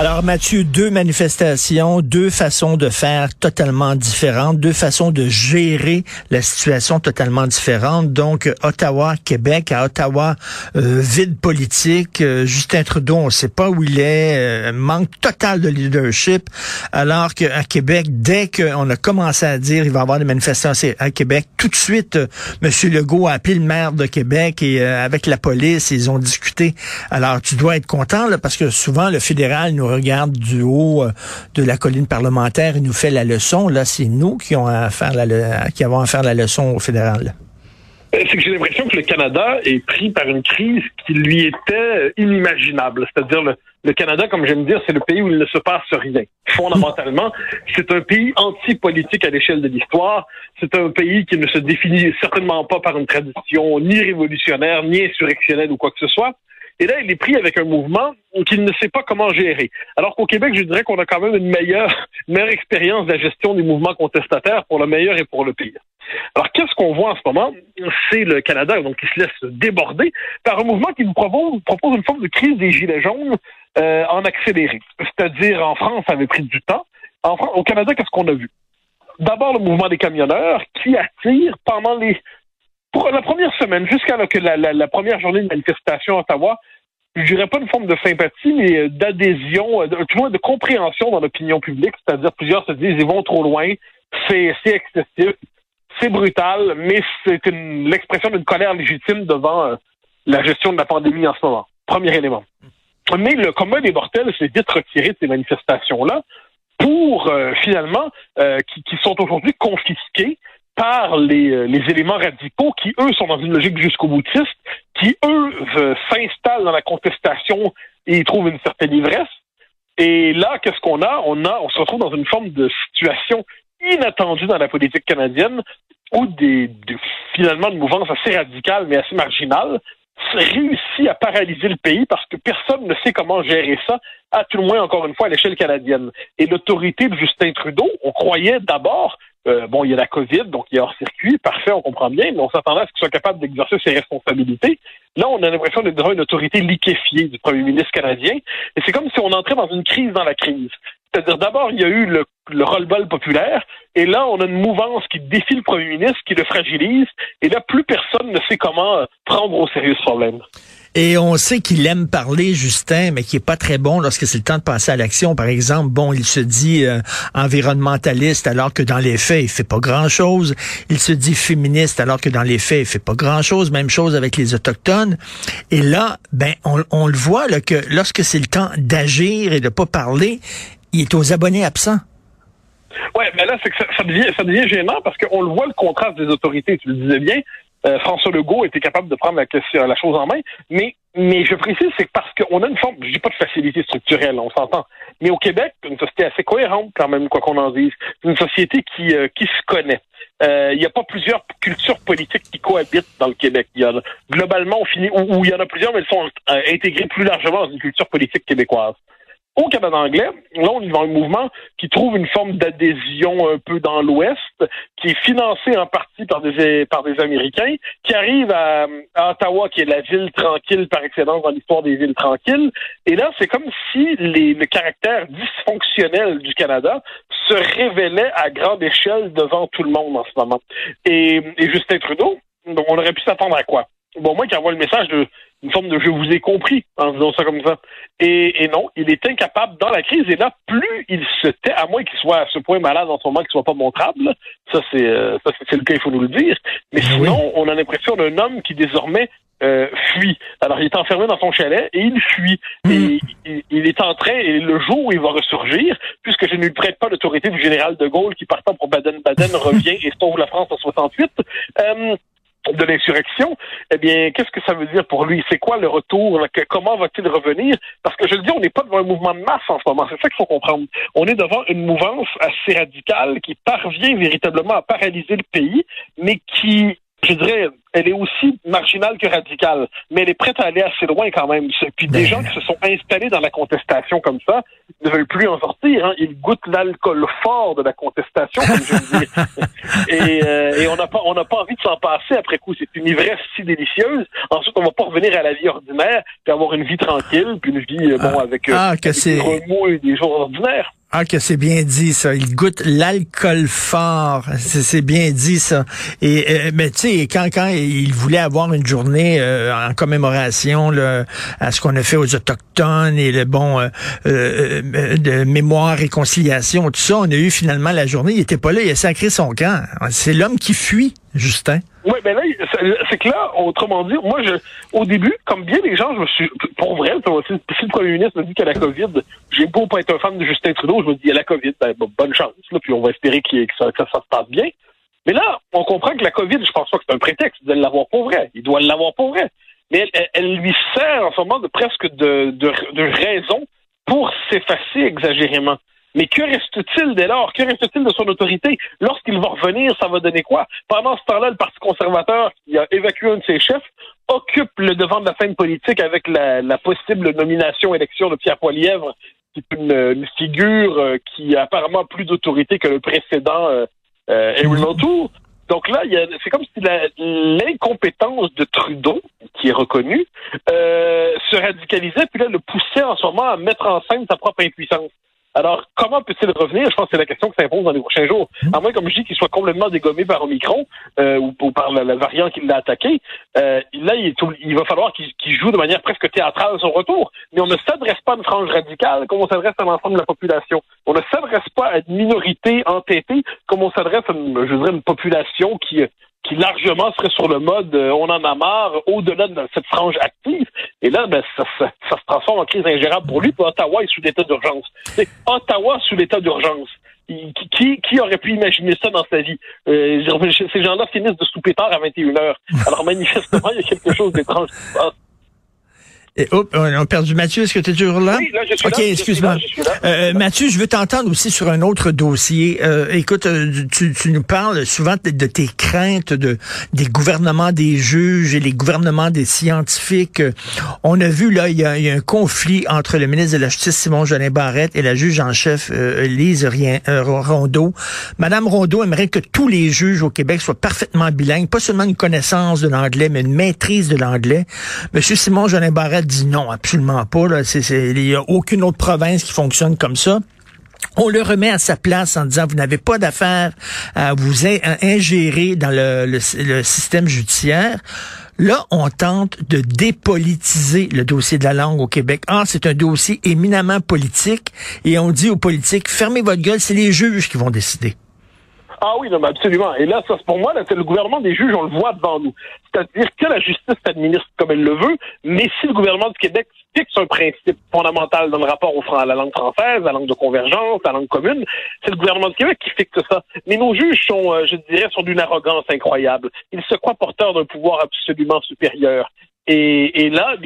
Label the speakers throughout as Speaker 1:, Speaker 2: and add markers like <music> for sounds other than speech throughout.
Speaker 1: Alors Mathieu, deux manifestations, deux façons de faire totalement différentes, deux façons de gérer la situation totalement différentes. Donc Ottawa, Québec, à Ottawa, euh, vide politique. Euh, Justin Trudeau, on ne sait pas où il est, euh, manque total de leadership. Alors qu'à Québec, dès qu'on a commencé à dire il va y avoir des manifestations à Québec, tout de suite, euh, M. Legault a appelé le maire de Québec et euh, avec la police, ils ont discuté. Alors tu dois être content là, parce que souvent le fédéral nous regarde du haut euh, de la colline parlementaire et nous fait la leçon. Là, c'est nous qui, avons à faire la leçon au fédéral.
Speaker 2: Euh, C'est que j'ai l'impression que le Canada est pris par une crise qui lui était inimaginable. C'est-à-dire, le, le Canada, comme j'aime dire, c'est le pays où il ne se passe rien. Fondamentalement, c'est un pays anti-politique à l'échelle de l'histoire. C'est un pays qui ne se définit certainement pas par une tradition ni révolutionnaire, ni insurrectionnelle ou quoi que ce soit. Et là, il est pris avec un mouvement qu'il ne sait pas comment gérer. Alors qu'au Québec, je dirais qu'on a quand même <laughs> une meilleure, expérience de la gestion des mouvements contestataires pour le meilleur et pour le pire. Alors, qu'est-ce qu'on voit en ce moment? C'est le Canada donc, qui se laisse déborder par un mouvement qui nous propose, propose une forme de crise des gilets jaunes euh, en accéléré. C'est-à-dire, en France, ça avait pris du temps. Au Canada, qu'est-ce qu'on a vu? D'abord, le mouvement des camionneurs qui attire pendant les pour la première semaine, jusqu'à la, première journée de manifestation à Ottawa, je dirais pas une forme de sympathie, mais euh, d'adhésion, euh, de, du moins de compréhension dans l'opinion publique. C'est-à-dire, plusieurs se disent, ils vont trop loin, c'est excessif, c'est brutal, mais c'est l'expression d'une colère légitime devant euh, la gestion de la pandémie en ce moment. Premier élément. Mais le commun des mortels s'est vite retiré de ces manifestations-là pour euh, finalement euh, qui, qui sont aujourd'hui confisqués par les, euh, les éléments radicaux qui, eux, sont dans une logique jusqu'au boutiste, qui, eux, s'installent dans la contestation et y trouvent une certaine ivresse. Et là, qu'est-ce qu'on a? On a, on se retrouve dans une forme de situation inattendue dans la politique canadienne où des- finalement une mouvance assez radicale mais assez marginale réussit à paralyser le pays parce que personne ne sait comment gérer ça, à tout le moins encore une fois à l'échelle canadienne. Et l'autorité de Justin Trudeau, on croyait d'abord, euh, bon, il y a la COVID, donc il est hors circuit, parfait, on comprend bien, mais on s'attendait à ce qu'il soit capable d'exercer ses responsabilités. Là, on a l'impression d'être devant une autorité liquéfiée du premier ministre canadien, et c'est comme si on entrait dans une crise dans la crise. C'est-à-dire, d'abord, il y a eu le, le roll-ball populaire, et là, on a une mouvance qui défie le premier ministre, qui le fragilise, et là, plus personne ne sait comment prendre au sérieux ce problème.
Speaker 1: Et on sait qu'il aime parler, Justin, mais qui est pas très bon lorsque c'est le temps de passer à l'action. Par exemple, bon, il se dit euh, environnementaliste alors que dans les faits, il fait pas grand-chose. Il se dit féministe alors que dans les faits, il fait pas grand-chose. Même chose avec les autochtones. Et là, ben, on, on le voit là, que lorsque c'est le temps d'agir et de pas parler, il est aux abonnés absents.
Speaker 2: Ouais, mais là, c'est que ça devient, ça devient gênant parce qu'on le voit le contraste des autorités. Tu le disais bien, euh, François Legault était capable de prendre la, question, la chose en main, mais mais je précise, c'est parce qu'on a une forme, je dis pas de facilité structurelle, on s'entend, mais au Québec, une société assez cohérente quand même, quoi qu'on en dise, une société qui euh, qui se connaît. Euh, Il n'y a pas plusieurs cultures politiques qui cohabitent dans le Québec. Y a, globalement, on finit, ou il y en a plusieurs, mais elles sont euh, intégrées plus largement dans une culture politique québécoise. Au Canada anglais, là, on est devant un mouvement qui trouve une forme d'adhésion un peu dans l'Ouest, qui est financé en partie par des, par des Américains, qui arrive à, Ottawa, qui est la ville tranquille par excellence dans l'histoire des villes tranquilles. Et là, c'est comme si le caractère dysfonctionnel du Canada se révélait à grande échelle devant tout le monde en ce moment. Et, Justin Trudeau, on aurait pu s'attendre à quoi? Bon, moi qui envoie le message de une forme de je vous ai compris en disant ça comme ça. Et, et non, il est incapable dans la crise. Et là, plus il se tait, à moins qu'il soit à ce point malade en ce moment qu'il soit pas montrable, ça c'est euh, c'est le cas, il faut nous le dire. Mais
Speaker 1: Ah
Speaker 2: sinon, on a l'impression d'un homme qui désormais euh, fuit. Alors, il est enfermé dans son chalet et il fuit. Et il, il est en train, et le jour où il va ressurgir, puisque je ne lui prête pas l'autorité du général de Gaulle qui partant pour Baden-Baden <laughs> revient et sauve la France en 68, euh, de l'insurrection, eh bien, qu'est-ce que ça veut dire pour lui? C'est quoi le retour? comment va-t-il revenir? Parce que je le dis, on n'est pas devant un mouvement de masse en ce moment. C'est ça qu'il faut comprendre. On est devant une mouvance assez radicale qui parvient véritablement à paralyser le pays, mais qui je dirais, elle est aussi marginale que radicale, mais elle est prête à aller assez loin quand même. Puis des
Speaker 1: Ben.
Speaker 2: gens qui se sont installés dans la contestation comme ça ne veulent plus en sortir. Hein. Ils goûtent l'alcool fort de la contestation, comme je le dis. <laughs> Et, euh, et on n'a pas, on n'a pas envie de s'en passer après coup. C'est une ivresse si délicieuse. Ensuite, on va pas revenir à la vie ordinaire, puis avoir une vie tranquille, puis une vie euh, bon
Speaker 1: Ah.
Speaker 2: avec, euh,
Speaker 1: Ah,
Speaker 2: avec
Speaker 1: c'est-
Speaker 2: des remous et des jours ordinaires.
Speaker 1: Ah, que c'est bien dit, ça. Il goûte l'alcool fort. C'est bien dit, ça. Et, euh, mais tu sais, quand, quand il voulait avoir une journée euh, en commémoration là, à ce qu'on a fait aux Autochtones et le bon euh, de mémoire, réconciliation, tout ça, on a eu finalement la journée. Il était pas là, il a sacré son camp. C'est l'homme qui fuit, Justin.
Speaker 2: Oui, mais là, c'est- que là, autrement dit, moi, je, au début, comme bien des gens, je me suis, pour vrai, si, le premier ministre me dit qu'il y a la COVID, j'ai beau pas être un fan de Justin Trudeau, je me dis, il y a la COVID, ben, bon, bonne chance, là, puis on va espérer que, ça, se passe bien. Mais là, on comprend que la COVID, je pense pas que c'est un prétexte de l'avoir pour vrai. Il doit l'avoir pour vrai. Mais elle, elle- elle lui sert en ce moment de presque de, de, de raison pour s'effacer exagérément. Mais que reste-t-il dès lors? Que reste-t-il de son autorité? Lorsqu'il va revenir, ça va donner quoi? Pendant ce temps-là, le Parti conservateur, qui a évacué un de ses chefs, occupe le devant de la scène politique avec la, la possible nomination élection de Pierre Poilièvre, qui est une, une figure euh, qui a apparemment plus d'autorité que le précédent euh, euh. Donc là, il y a- c'est comme si l'incompétence de Trudeau, qui est reconnue, euh, se radicalisait, puis là, le poussait en ce moment à mettre en scène sa propre impuissance. Alors, comment peut-il revenir? Je pense que c'est la question qui s'impose dans les prochains jours. À moins, comme je dis, qu'il soit complètement dégommé par Omicron euh, ou, ou par la, la variant qui l'a attaqué. Euh, là, il, va falloir qu'il joue de manière presque théâtrale son retour. Mais on ne s'adresse pas à une frange radicale comme on s'adresse à l'ensemble de la population. On ne s'adresse pas à une minorité entêtée comme on s'adresse à une, je dirais, une population qui qui largement serait sur le mode euh, on en a marre au-delà de cette frange active. Et là, ben, ça, ça- ça se transforme en crise ingérable pour lui. Puis Ottawa est sous l'état d'urgence. C'est Ottawa sous l'état d'urgence. Qui, qui, aurait pu imaginer ça dans sa vie? Euh, ces gens-là finissent de souper tard à 21h. Alors manifestement, il y a quelque chose d'étrange qui se passe.
Speaker 1: Et, hop, on a perdu Mathieu. Est-ce que tu es toujours là?
Speaker 2: Oui, là, je suis
Speaker 1: OK, excuse-moi. Euh, Mathieu, je veux t'entendre aussi sur un autre dossier. Euh, écoute, euh, tu, tu nous parles souvent de, de tes craintes de des gouvernements des juges et les gouvernements des scientifiques. Euh, On a vu là, il y a, il y a un conflit entre le ministre de la Justice Simon Jolin Barrette et la juge en chef euh, Lise Rien, euh, Rondeau. Madame Rondeau aimerait que tous les juges au Québec soient parfaitement bilingues, pas seulement une connaissance de l'anglais, mais une maîtrise de l'anglais. Monsieur Simon Jolin Barrette dit non, absolument pas. Il n'y a aucune autre province qui fonctionne comme ça. On le remet à sa place en disant vous n'avez pas d'affaire à vous ingérer dans le, le- système judiciaire. Là, on tente de dépolitiser le dossier de la langue au Québec. Or, c'est un dossier éminemment politique et on dit aux politiques fermez votre gueule, c'est les juges qui vont décider.
Speaker 2: Ah oui, non, mais absolument. Et là, ça, pour moi, là, c'est le gouvernement des juges, on le voit devant nous. C'est-à-dire que la justice s'administre comme elle le veut, mais si le gouvernement du Québec fixe un principe fondamental dans le rapport au, à la langue française, à la langue de convergence, à la langue commune, c'est le gouvernement du Québec qui fixe ça. Mais nos juges sont, euh, je dirais, sont d'une arrogance incroyable. Ils se croient porteurs d'un pouvoir absolument supérieur. Et, et là,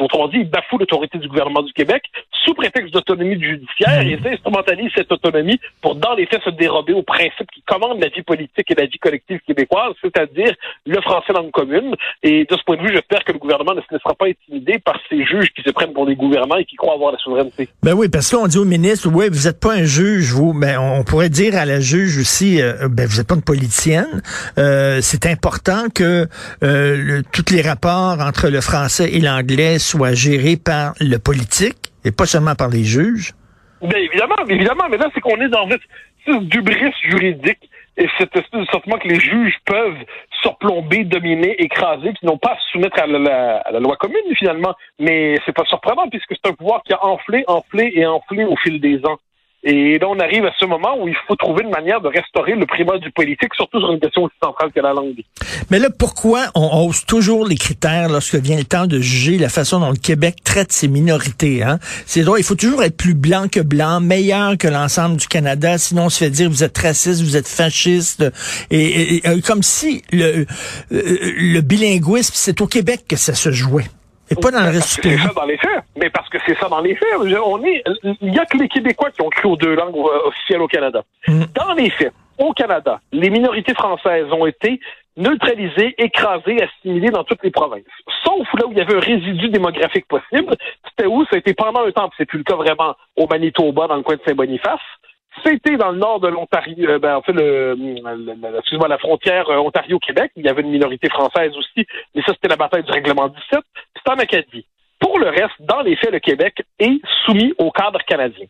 Speaker 2: autrement dit, ils bafouent l'autorité du gouvernement du Québec sous prétexte d'autonomie judiciaire et ils instrumentalisent cette autonomie pour, dans les faits, se dérober aux principes qui commandent la vie politique et la vie collective québécoise, c'est-à-dire le français langue commune. Et de ce point de vue, j'espère que le gouvernement ne se laissera pas intimider par ces juges qui se prennent pour des gouvernants et qui croient avoir la souveraineté.
Speaker 1: Ben oui, parce que là, on dit au ministre, oui, vous n'êtes pas un juge, vous. Ben, on pourrait dire à la juge aussi, euh, ben, vous n'êtes pas une politicienne. Euh, c'est important que euh, le- tous les rapports entre le français et l'anglais soient gérés par le politique et pas seulement par les juges?
Speaker 2: Bien évidemment, évidemment, mais là, c'est qu'on est dans espèce d'ubris juridique et cette espèce de sentiment que les juges peuvent surplomber, dominer, écraser, puis n'ont pas à se soumettre à la, la- à la loi commune, finalement. Mais c'est pas surprenant, puisque c'est un pouvoir qui a enflé, enflé et enflé au fil des ans. Et là, on arrive à ce moment où il faut trouver une manière de restaurer le primat du politique, surtout sur une question aussi centrale que la langue.
Speaker 1: Mais là, pourquoi on hausse toujours les critères lorsque vient le temps de juger la façon dont le Québec traite ses minorités? Hein? C'est drôle, il faut toujours être plus blanc que blanc, meilleur que l'ensemble du Canada, sinon on se fait dire vous êtes raciste, vous êtes fasciste. Et, et- et, euh, comme si le, euh, le bilinguisme, c'est au Québec que ça se jouait. Et pas dans le reste du
Speaker 2: C'est ça dans les faits. Mais parce que c'est ça dans les faits. On est, il y a que les Québécois qui ont cru aux deux langues euh, officielles au Canada.
Speaker 1: Mm.
Speaker 2: Dans les faits, au Canada, les minorités françaises ont été neutralisé, écrasé, assimilé dans toutes les provinces. Sauf là où il y avait un résidu démographique possible. C'était où? Ça a été pendant un temps, c'est plus le cas vraiment au Manitoba, dans le coin de Saint-Boniface. C'était dans le nord de l'Ontario, euh, ben, en fait, excuse-moi, la frontière euh, Ontario-Québec. Il y avait une minorité française aussi, mais ça, c'était la bataille du règlement 17. C'était en Acadie. Pour le reste, dans les faits, le Québec est soumis au cadre canadien.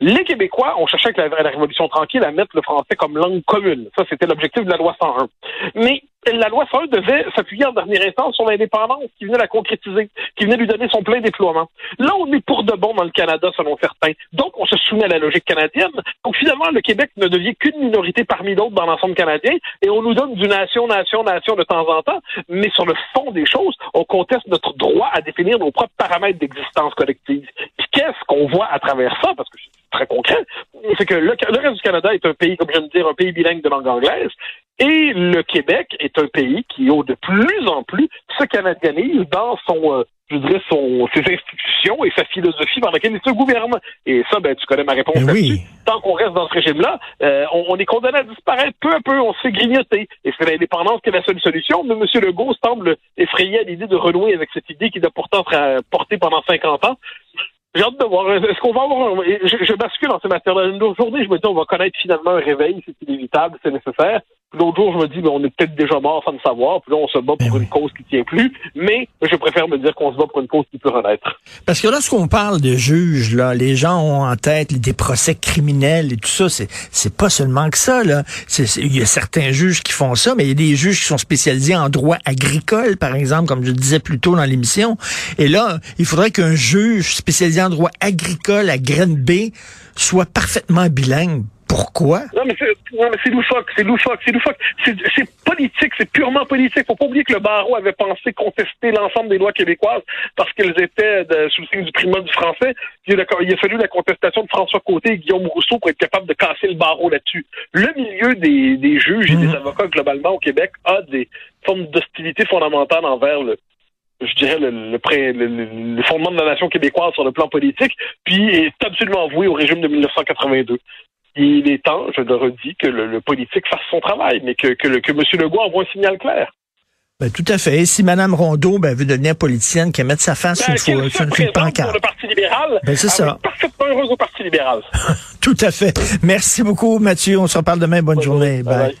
Speaker 2: Les Québécois ont cherché avec la, la Révolution tranquille à mettre le français comme langue commune. Ça, c'était l'objectif de la loi 101. Mais la loi 101 devait s'appuyer en dernière instance sur l'indépendance qui venait la concrétiser, qui venait lui donner son plein déploiement. Là, on est pour de bon dans le Canada, selon certains. Donc, on se soumet à la logique canadienne. Donc, finalement, le Québec ne devient qu'une minorité parmi d'autres dans l'ensemble canadien et on nous donne du nation, nation, nation de temps en temps. Mais sur le fond des choses, on conteste notre droit à définir nos propres paramètres d'existence collective. Puis qu'est-ce qu'on voit à travers ça? Parce que très concret. C'est que le, le, reste du Canada est un pays, comme je viens de dire, un pays bilingue de langue anglaise. Et le Québec est un pays qui, de plus en plus, se canadianise dans son, euh, je dirais, son, ses institutions et sa philosophie dans laquelle il se gouverne. Et ça, ben, tu connais ma réponse
Speaker 1: eh
Speaker 2: là-dessus. Tant qu'on reste dans ce régime-là, euh, on, est condamné à disparaître peu à peu, on se fait grignoter. Et c'est l'indépendance qui est la seule solution. Mais M. Legault semble effrayé à l'idée de renouer avec cette idée qu'il a pourtant portée pendant 50 ans. J'ai hâte de voir. Est-ce qu'on va avoir. Je, je bascule en ces matières-là. Une journée, je me dis, on va connaître finalement un réveil, c'est inévitable, c'est nécessaire. L'autre jour, je me dis, ben, on est peut-être déjà mort sans le savoir. Puis là, on se bat pour ben une cause qui tient plus. Mais je préfère me dire qu'on se bat pour une cause qui peut renaître.
Speaker 1: Parce que lorsqu'on parle de juges, là, les gens ont en tête des procès criminels et tout ça. C'est, c'est pas seulement que ça, là. Il y a certains juges qui font ça, mais il y a des juges qui sont spécialisés en droit agricole, par exemple, comme je le disais plus tôt dans l'émission. Et là, il faudrait qu'un juge spécialisé en droit agricole à Graine B soit parfaitement bilingue pourquoi?
Speaker 2: Non, mais c'est loufoque, c'est loufoque, c'est loufoque. C'est politique, c'est purement politique. Faut pas oublier que le barreau avait pensé contester l'ensemble des lois québécoises parce qu'elles étaient sous le signe du primat du français. Il a, il a fallu la contestation de François Côté et Guillaume Rousseau pour être capable de casser le barreau là-dessus. Le milieu des, des juges et des mhm. avocats globalement au Québec a des formes d'hostilité fondamentale envers le, je dirais, le, le, le, fondement de la nation québécoise sur le plan politique, puis est absolument voué au régime de 1982 il est temps, je le redis, que le, politique fasse son travail, mais que, que, que M. Legault envoie un signal clair.
Speaker 1: Ben, tout à fait. Et si Mme Rondeau ben, veut devenir politicienne, qu'elle mette sa face ben, sur, une, sur une pancarte.
Speaker 2: Pour le Parti libéral,
Speaker 1: ben, c'est ça.
Speaker 2: parfaitement heureuse au Parti libéral. <laughs>
Speaker 1: tout à fait. Merci beaucoup, Mathieu. On se reparle demain. Bonne, journée. Bye.